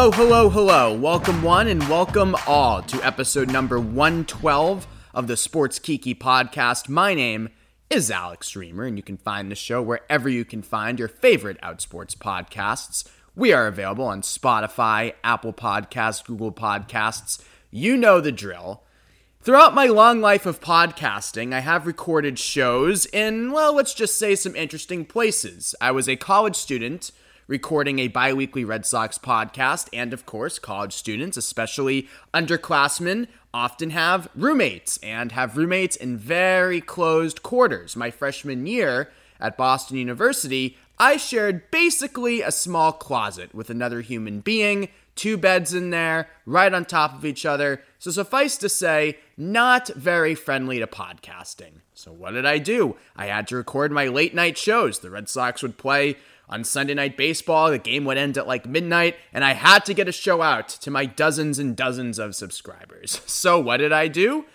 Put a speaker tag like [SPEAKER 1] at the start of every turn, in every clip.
[SPEAKER 1] Hello, hello, hello. Welcome one and welcome all to episode number 112 of the Sports Kiki podcast. My name is Alex Reimer, and you can find the show wherever you can find your favorite Outsports podcasts. We are available on Spotify, Apple Podcasts, Google Podcasts. You know the drill. Throughout my long life of podcasting, I have recorded shows in, well, let's just say some interesting places. I was a college student recording a bi weekly Red Sox podcast, and of course, college students, especially underclassmen, often have roommates and have roommates in very closed quarters. My freshman year at Boston University, I shared basically a small closet with another human being, two beds in there, right on top of each other. So, suffice to say, not very friendly to podcasting. So, what did I do? I had to record my late night shows. The Red Sox would play on Sunday Night Baseball. The game would end at like midnight, and I had to get a show out to my dozens and dozens of subscribers. So, what did I do?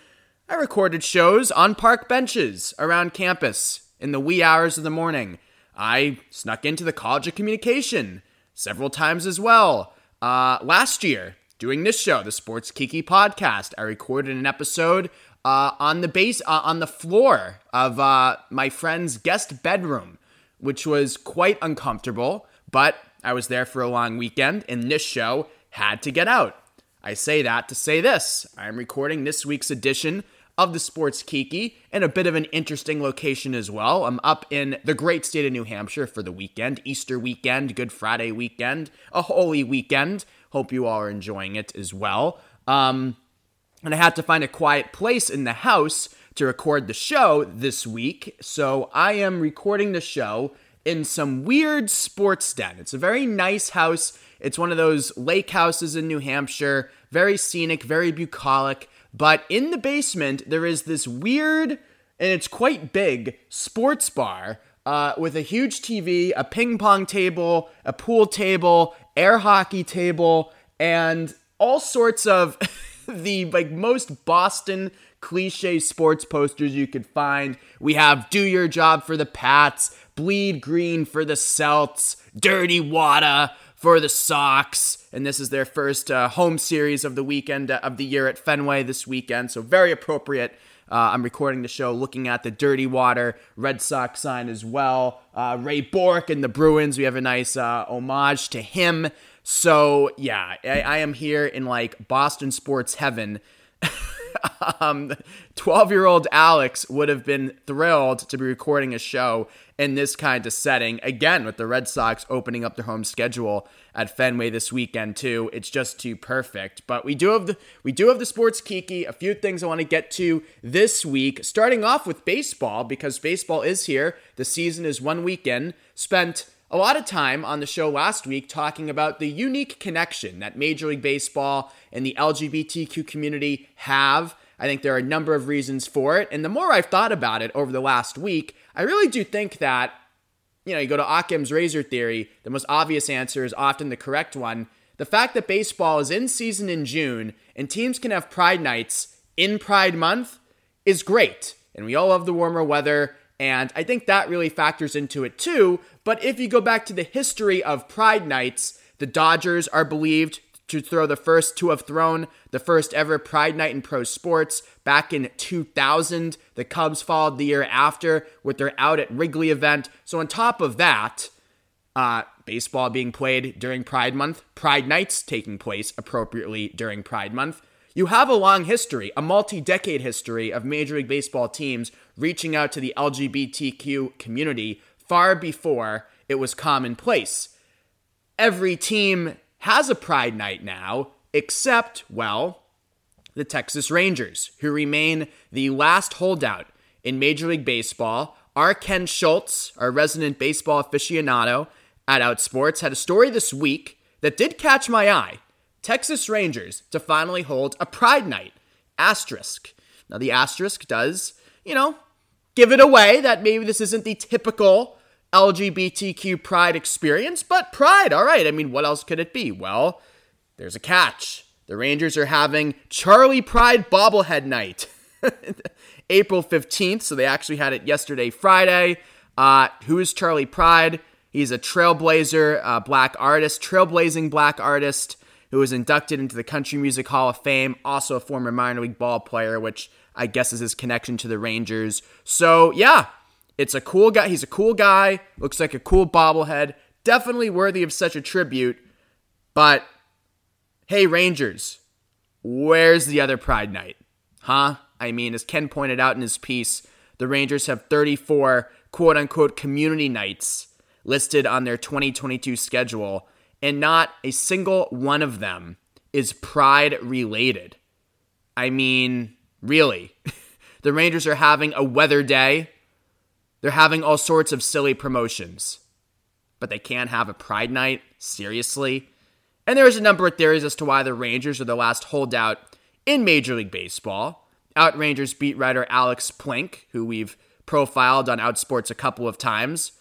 [SPEAKER 1] I recorded shows on park benches around campus in the wee hours of the morning. I snuck into the College of Communication several times as well. Uh, last year, doing this show, the Sports Kiki podcast, I recorded an episode uh, on the base uh, on the floor of uh, my friend's guest bedroom which was quite uncomfortable, but I was there for a long weekend, and this show had to get out. I say that to say this I'm recording this week's edition of the Sports Kiki in a bit of an interesting location as well. I'm up in the great state of New Hampshire for the weekend, Easter weekend, Good Friday weekend, a holy weekend. Hope you all are enjoying it as well. Um, and I had to find a quiet place in the house to record the show this week. So I am recording the show in some weird sports den. It's a very nice house. It's one of those lake houses in New Hampshire, very scenic, very bucolic. But in the basement, there is this weird, and it's quite big, sports bar uh, with a huge TV, a ping pong table, a pool table, air hockey table, and all sorts of the like most Boston cliche sports posters you could find. We have Do Your Job for the Pats, Bleed Green for the Celts, Dirty Water for the Sox. And this is their first uh, home series of the weekend uh, of the year at Fenway this weekend. So very appropriate. Uh, I'm recording the show looking at the Dirty Water Red Sox sign as well. Uh, Ray Bourque and the Bruins. We have a nice uh, homage to him. So yeah, I, I am here in like Boston sports heaven. um, 12 year old Alex would have been thrilled to be recording a show in this kind of setting. Again, with the Red Sox opening up their home schedule at Fenway this weekend too. It's just too perfect. But we do have the we do have the sports kiki. A few things I want to get to this week. Starting off with baseball because baseball is here. The season is one weekend. Spent a lot of time on the show last week talking about the unique connection that Major League Baseball and the LGBTQ community have. I think there are a number of reasons for it. And the more I've thought about it over the last week, I really do think that, you know, you go to Occam's razor theory, the most obvious answer is often the correct one. The fact that baseball is in season in June and teams can have Pride nights in Pride month is great. And we all love the warmer weather. And I think that really factors into it too. But if you go back to the history of Pride nights, the Dodgers are believed to throw the first to have thrown the first ever Pride Night in pro sports back in 2000. The Cubs followed the year after with their Out at Wrigley event. So, on top of that, uh, baseball being played during Pride Month, Pride Nights taking place appropriately during Pride Month. You have a long history, a multi decade history of Major League Baseball teams reaching out to the LGBTQ community far before it was commonplace. Every team has a Pride Night now, except, well, the Texas Rangers, who remain the last holdout in Major League Baseball. Our Ken Schultz, our resident baseball aficionado at Outsports, had a story this week that did catch my eye. Texas Rangers to finally hold a Pride Night. Asterisk. Now, the asterisk does, you know, give it away that maybe this isn't the typical LGBTQ pride experience, but pride, all right. I mean, what else could it be? Well, there's a catch. The Rangers are having Charley Pride bobblehead night. April 15th, so they actually had it yesterday, Friday. Uh, who is Charley Pride? He's a trailblazer, uh, black artist, trailblazing black artist. Who was inducted into the Country Music Hall of Fame, also a former minor league ball player, which I guess is his connection to the Rangers. So, yeah, it's a cool guy. He's a cool guy, looks like a cool bobblehead, definitely worthy of such a tribute. But hey, Rangers, where's the other Pride Night? Huh? I mean, as Ken pointed out in his piece, the Rangers have 34 quote unquote community nights listed on their 2022 schedule, and not a single one of them is Pride related. I mean, really. the Rangers are having a weather day. They're having all sorts of silly promotions. But they can't have a Pride night? Seriously? And there's a number of theories as to why the Rangers are the last holdout in Major League Baseball. Out Rangers beat writer Alex Plink, who we've profiled on Outsports a couple of times,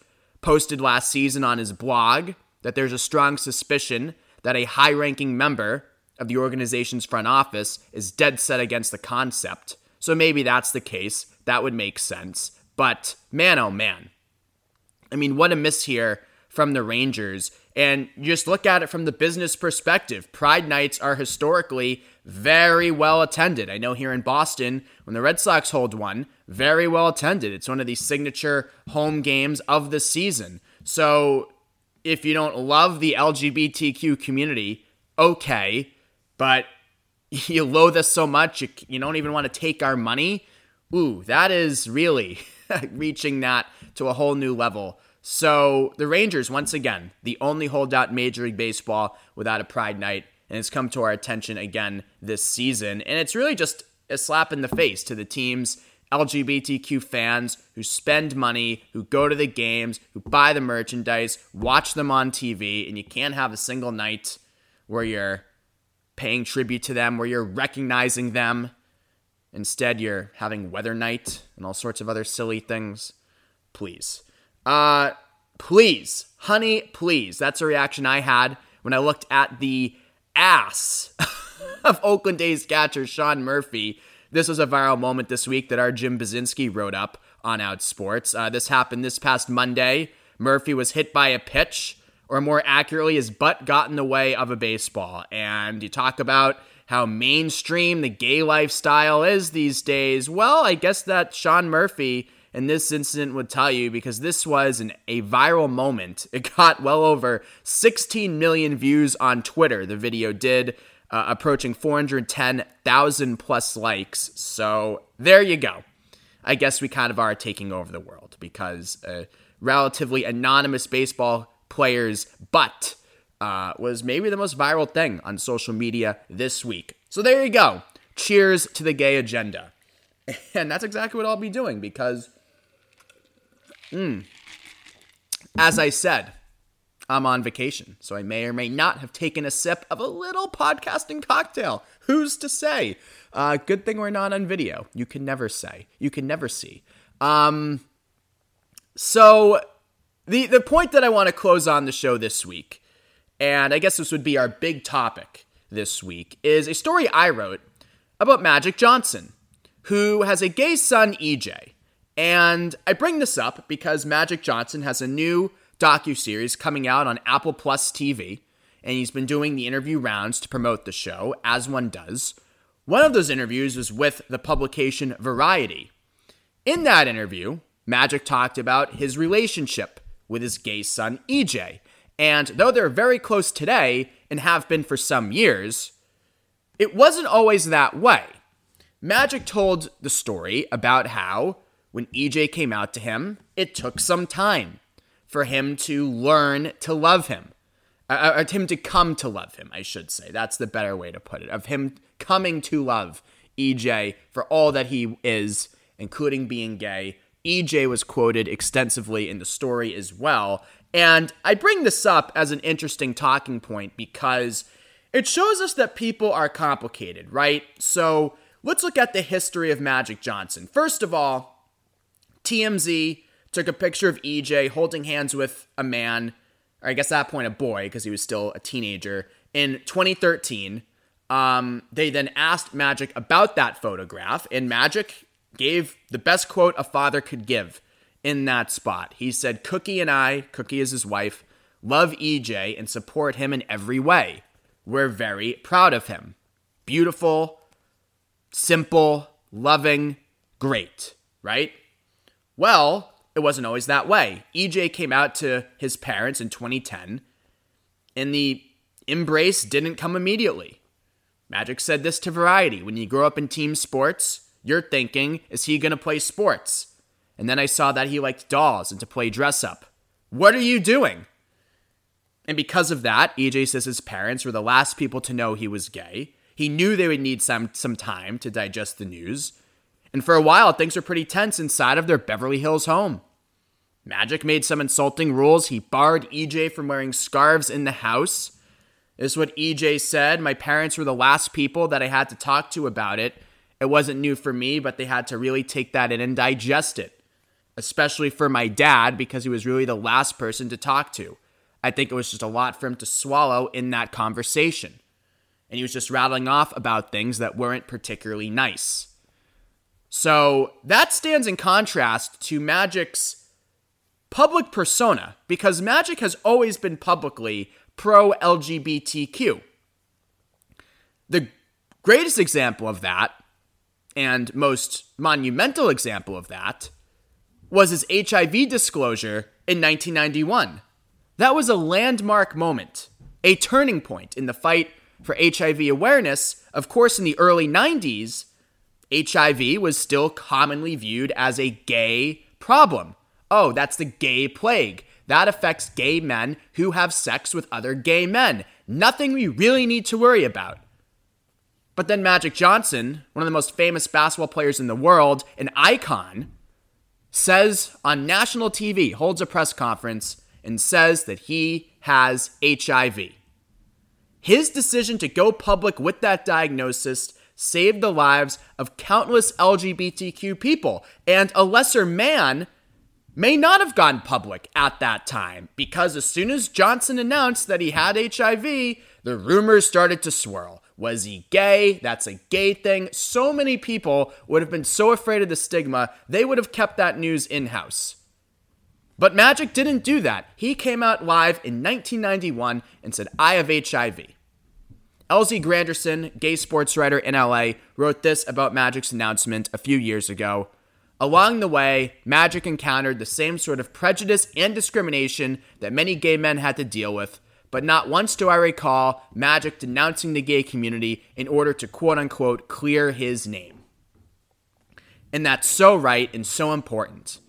[SPEAKER 1] posted last season on his blog that there's a strong suspicion that a high ranking member of the organization's front office is dead set against the concept. So maybe that's the case. That would make sense. But man, oh man. I mean, what a miss here from the Rangers. And just look at it from the business perspective. Pride nights are historically very well attended. I know here in Boston, when the Red Sox hold one, very well attended. It's one of the signature home games of the season. So if you don't love the LGBTQ community, okay, but you loathe us so much, you, you don't even want to take our money. Ooh, that is really reaching that to a whole new level. So the Rangers, once again, the only holdout Major League Baseball without a Pride Night, and it's come to our attention again this season. And it's really just a slap in the face to the team's LGBTQ fans who spend money, who go to the games, who buy the merchandise, watch them on TV, and you can't have a single night where you're paying tribute to them, where you're recognizing them. Instead, you're having weather night and all sorts of other silly things. Please. Uh, please, honey, please. That's a reaction I had when I looked at the ass of Oakland A's catcher Sean Murphy. This was a viral moment this week that our Jim Buzinski wrote up on Outsports. Uh, this happened this past Monday. Murphy was hit by a pitch, or more accurately, his butt got in the way of a baseball. And you talk about how mainstream the gay lifestyle is these days. Well, I guess that Sean Murphy and this incident would tell you because this was an, a viral moment. It got well over 16 million views on Twitter. The video did, uh, approaching 410,000 plus likes. So there you go. I guess we kind of are taking over the world because a relatively anonymous baseball player's butt uh, was maybe the most viral thing on social media this week. So there you go. Cheers to the gay agenda. And that's exactly what I'll be doing because Mm. As I said, I'm on vacation, so I may or may not have taken a sip of a little podcasting cocktail. Who's to say? Uh, good thing we're not on video. You can never say. You can never see. Um, so the the point that I want to close on the show this week, and I guess this would be our big topic this week, is a story I wrote about Magic Johnson, who has a gay son, EJ. And I bring this up because Magic Johnson has a new docu-series coming out on Apple Plus TV, and he's been doing the interview rounds to promote the show, as one does. One of those interviews was with the publication Variety. In that interview, Magic talked about his relationship with his gay son, EJ. And though they're very close today and have been for some years, it wasn't always that way. Magic told the story about how when EJ came out to him, it took some time for him to learn to love him. Uh, uh, him to come to love him, I should say. That's the better way to put it. Of him coming to love EJ for all that he is, including being gay. EJ was quoted extensively in the story as well. And I bring this up as an interesting talking point because it shows us that people are complicated, right? So let's look at the history of Magic Johnson. First of all, TMZ took a picture of EJ holding hands with a man, or I guess at that point a boy, because he was still a teenager, in 2013. Um, they then asked Magic about that photograph, and Magic gave the best quote a father could give in that spot. He said, Cookie and I, Cookie is his wife, love EJ and support him in every way. We're very proud of him. Beautiful, simple, loving, great, right? Well, it wasn't always that way. EJ came out to his parents in 2010, and the embrace didn't come immediately. Magic said this to Variety when you grow up in team sports, you're thinking, is he going to play sports? And then I saw that he liked dolls and to play dress up. What are you doing? And because of that, EJ says his parents were the last people to know he was gay. He knew they would need some, some time to digest the news. And for a while, things were pretty tense inside of their Beverly Hills home. Magic made some insulting rules. He barred EJ from wearing scarves in the house. This is what EJ said. My parents were the last people that I had to talk to about it. It wasn't new for me, but they had to really take that in and digest it, especially for my dad, because he was really the last person to talk to. I think it was just a lot for him to swallow in that conversation. And he was just rattling off about things that weren't particularly nice. So that stands in contrast to Magic's public persona, because Magic has always been publicly pro LGBTQ. The greatest example of that, and most monumental example of that, was his HIV disclosure in 1991. That was a landmark moment, a turning point in the fight for HIV awareness. Of course, in the early 90s, HIV was still commonly viewed as a gay problem. Oh, that's the gay plague. That affects gay men who have sex with other gay men. Nothing we really need to worry about. But then Magic Johnson, one of the most famous basketball players in the world, an icon, says on national TV, holds a press conference, and says that he has HIV. His decision to go public with that diagnosis saved the lives of countless LGBTQ people, and a lesser man may not have gone public at that time because as soon as Johnson announced that he had HIV, the rumors started to swirl. Was he gay? That's a gay thing. So many people would have been so afraid of the stigma, they would have kept that news in house. But Magic didn't do that. He came out live in 1991 and said, I have HIV. LZ Granderson, gay sports writer in LA, wrote this about Magic's announcement a few years ago. Along the way, Magic encountered the same sort of prejudice and discrimination that many gay men had to deal with, but not once do I recall Magic denouncing the gay community in order to quote unquote clear his name. And that's so right and so important.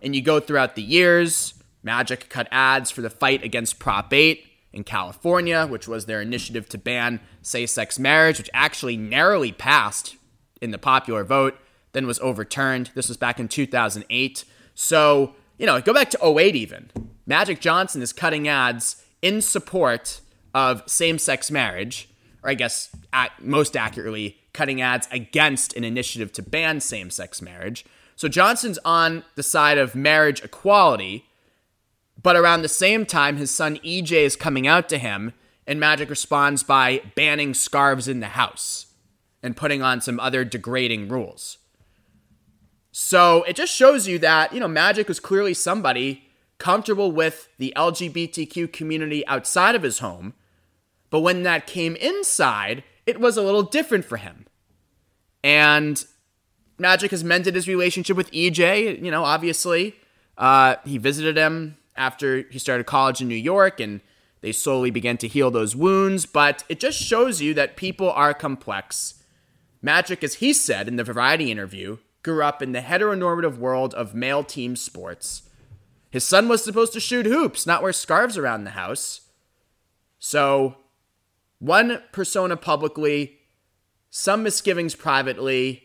[SPEAKER 1] And you go throughout the years, Magic cut ads for the fight against Prop 8 in California, which was their initiative to ban same sex marriage, which actually narrowly passed in the popular vote then was overturned. This was back in 2008. So, you know, go back to 08 even. Magic Johnson is cutting ads in support of same sex marriage, or I guess most accurately, cutting ads against an initiative to ban same sex marriage. So Johnson's on the side of marriage equality, but around the same time, his son EJ is coming out to him, and Magic responds by banning scarves in the house and putting on some other degrading rules. So it just shows you that, you know, Magic was clearly somebody comfortable with the LGBTQ community outside of his home. But when that came inside, it was a little different for him. And Magic has mended his relationship with EJ, you know, obviously. Uh, he visited him after he started college in New York and they slowly began to heal those wounds. But it just shows you that people are complex. Magic, as he said in the Variety interview, grew up in the heteronormative world of male team sports. His son was supposed to shoot hoops, not wear scarves around the house. So, one persona publicly, some misgivings privately.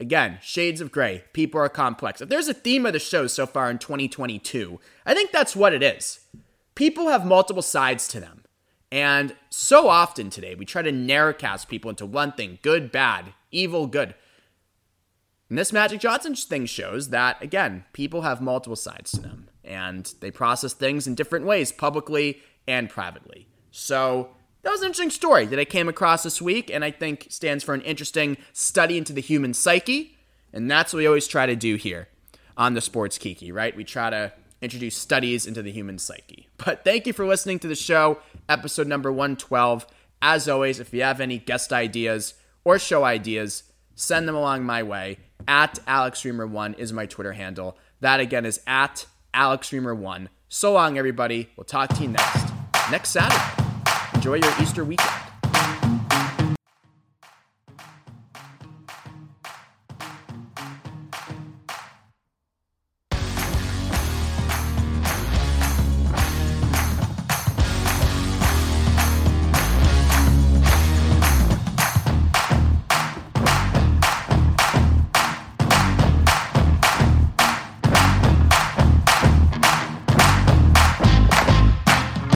[SPEAKER 1] Again, shades of gray. People are complex. If there's a theme of the show so far in 2022, I think that's what it is. People have multiple sides to them. And so often today, we try to narrowcast people into one thing good, bad, evil, good. And this Magic Johnson thing shows that, again, people have multiple sides to them and they process things in different ways, publicly and privately. So that was an interesting story that I came across this week and I think stands for an interesting study into the human psyche. And that's what we always try to do here on the Sports Kiki, right? We try to introduce studies into the human psyche. But thank you for listening to the show, episode number 112. As always, if you have any guest ideas or show ideas, send them along my way. At AlexReimer1 is my Twitter handle. That again is at AlexReimer1. So long, everybody. We'll talk to you next next Saturday. Enjoy your Easter weekend.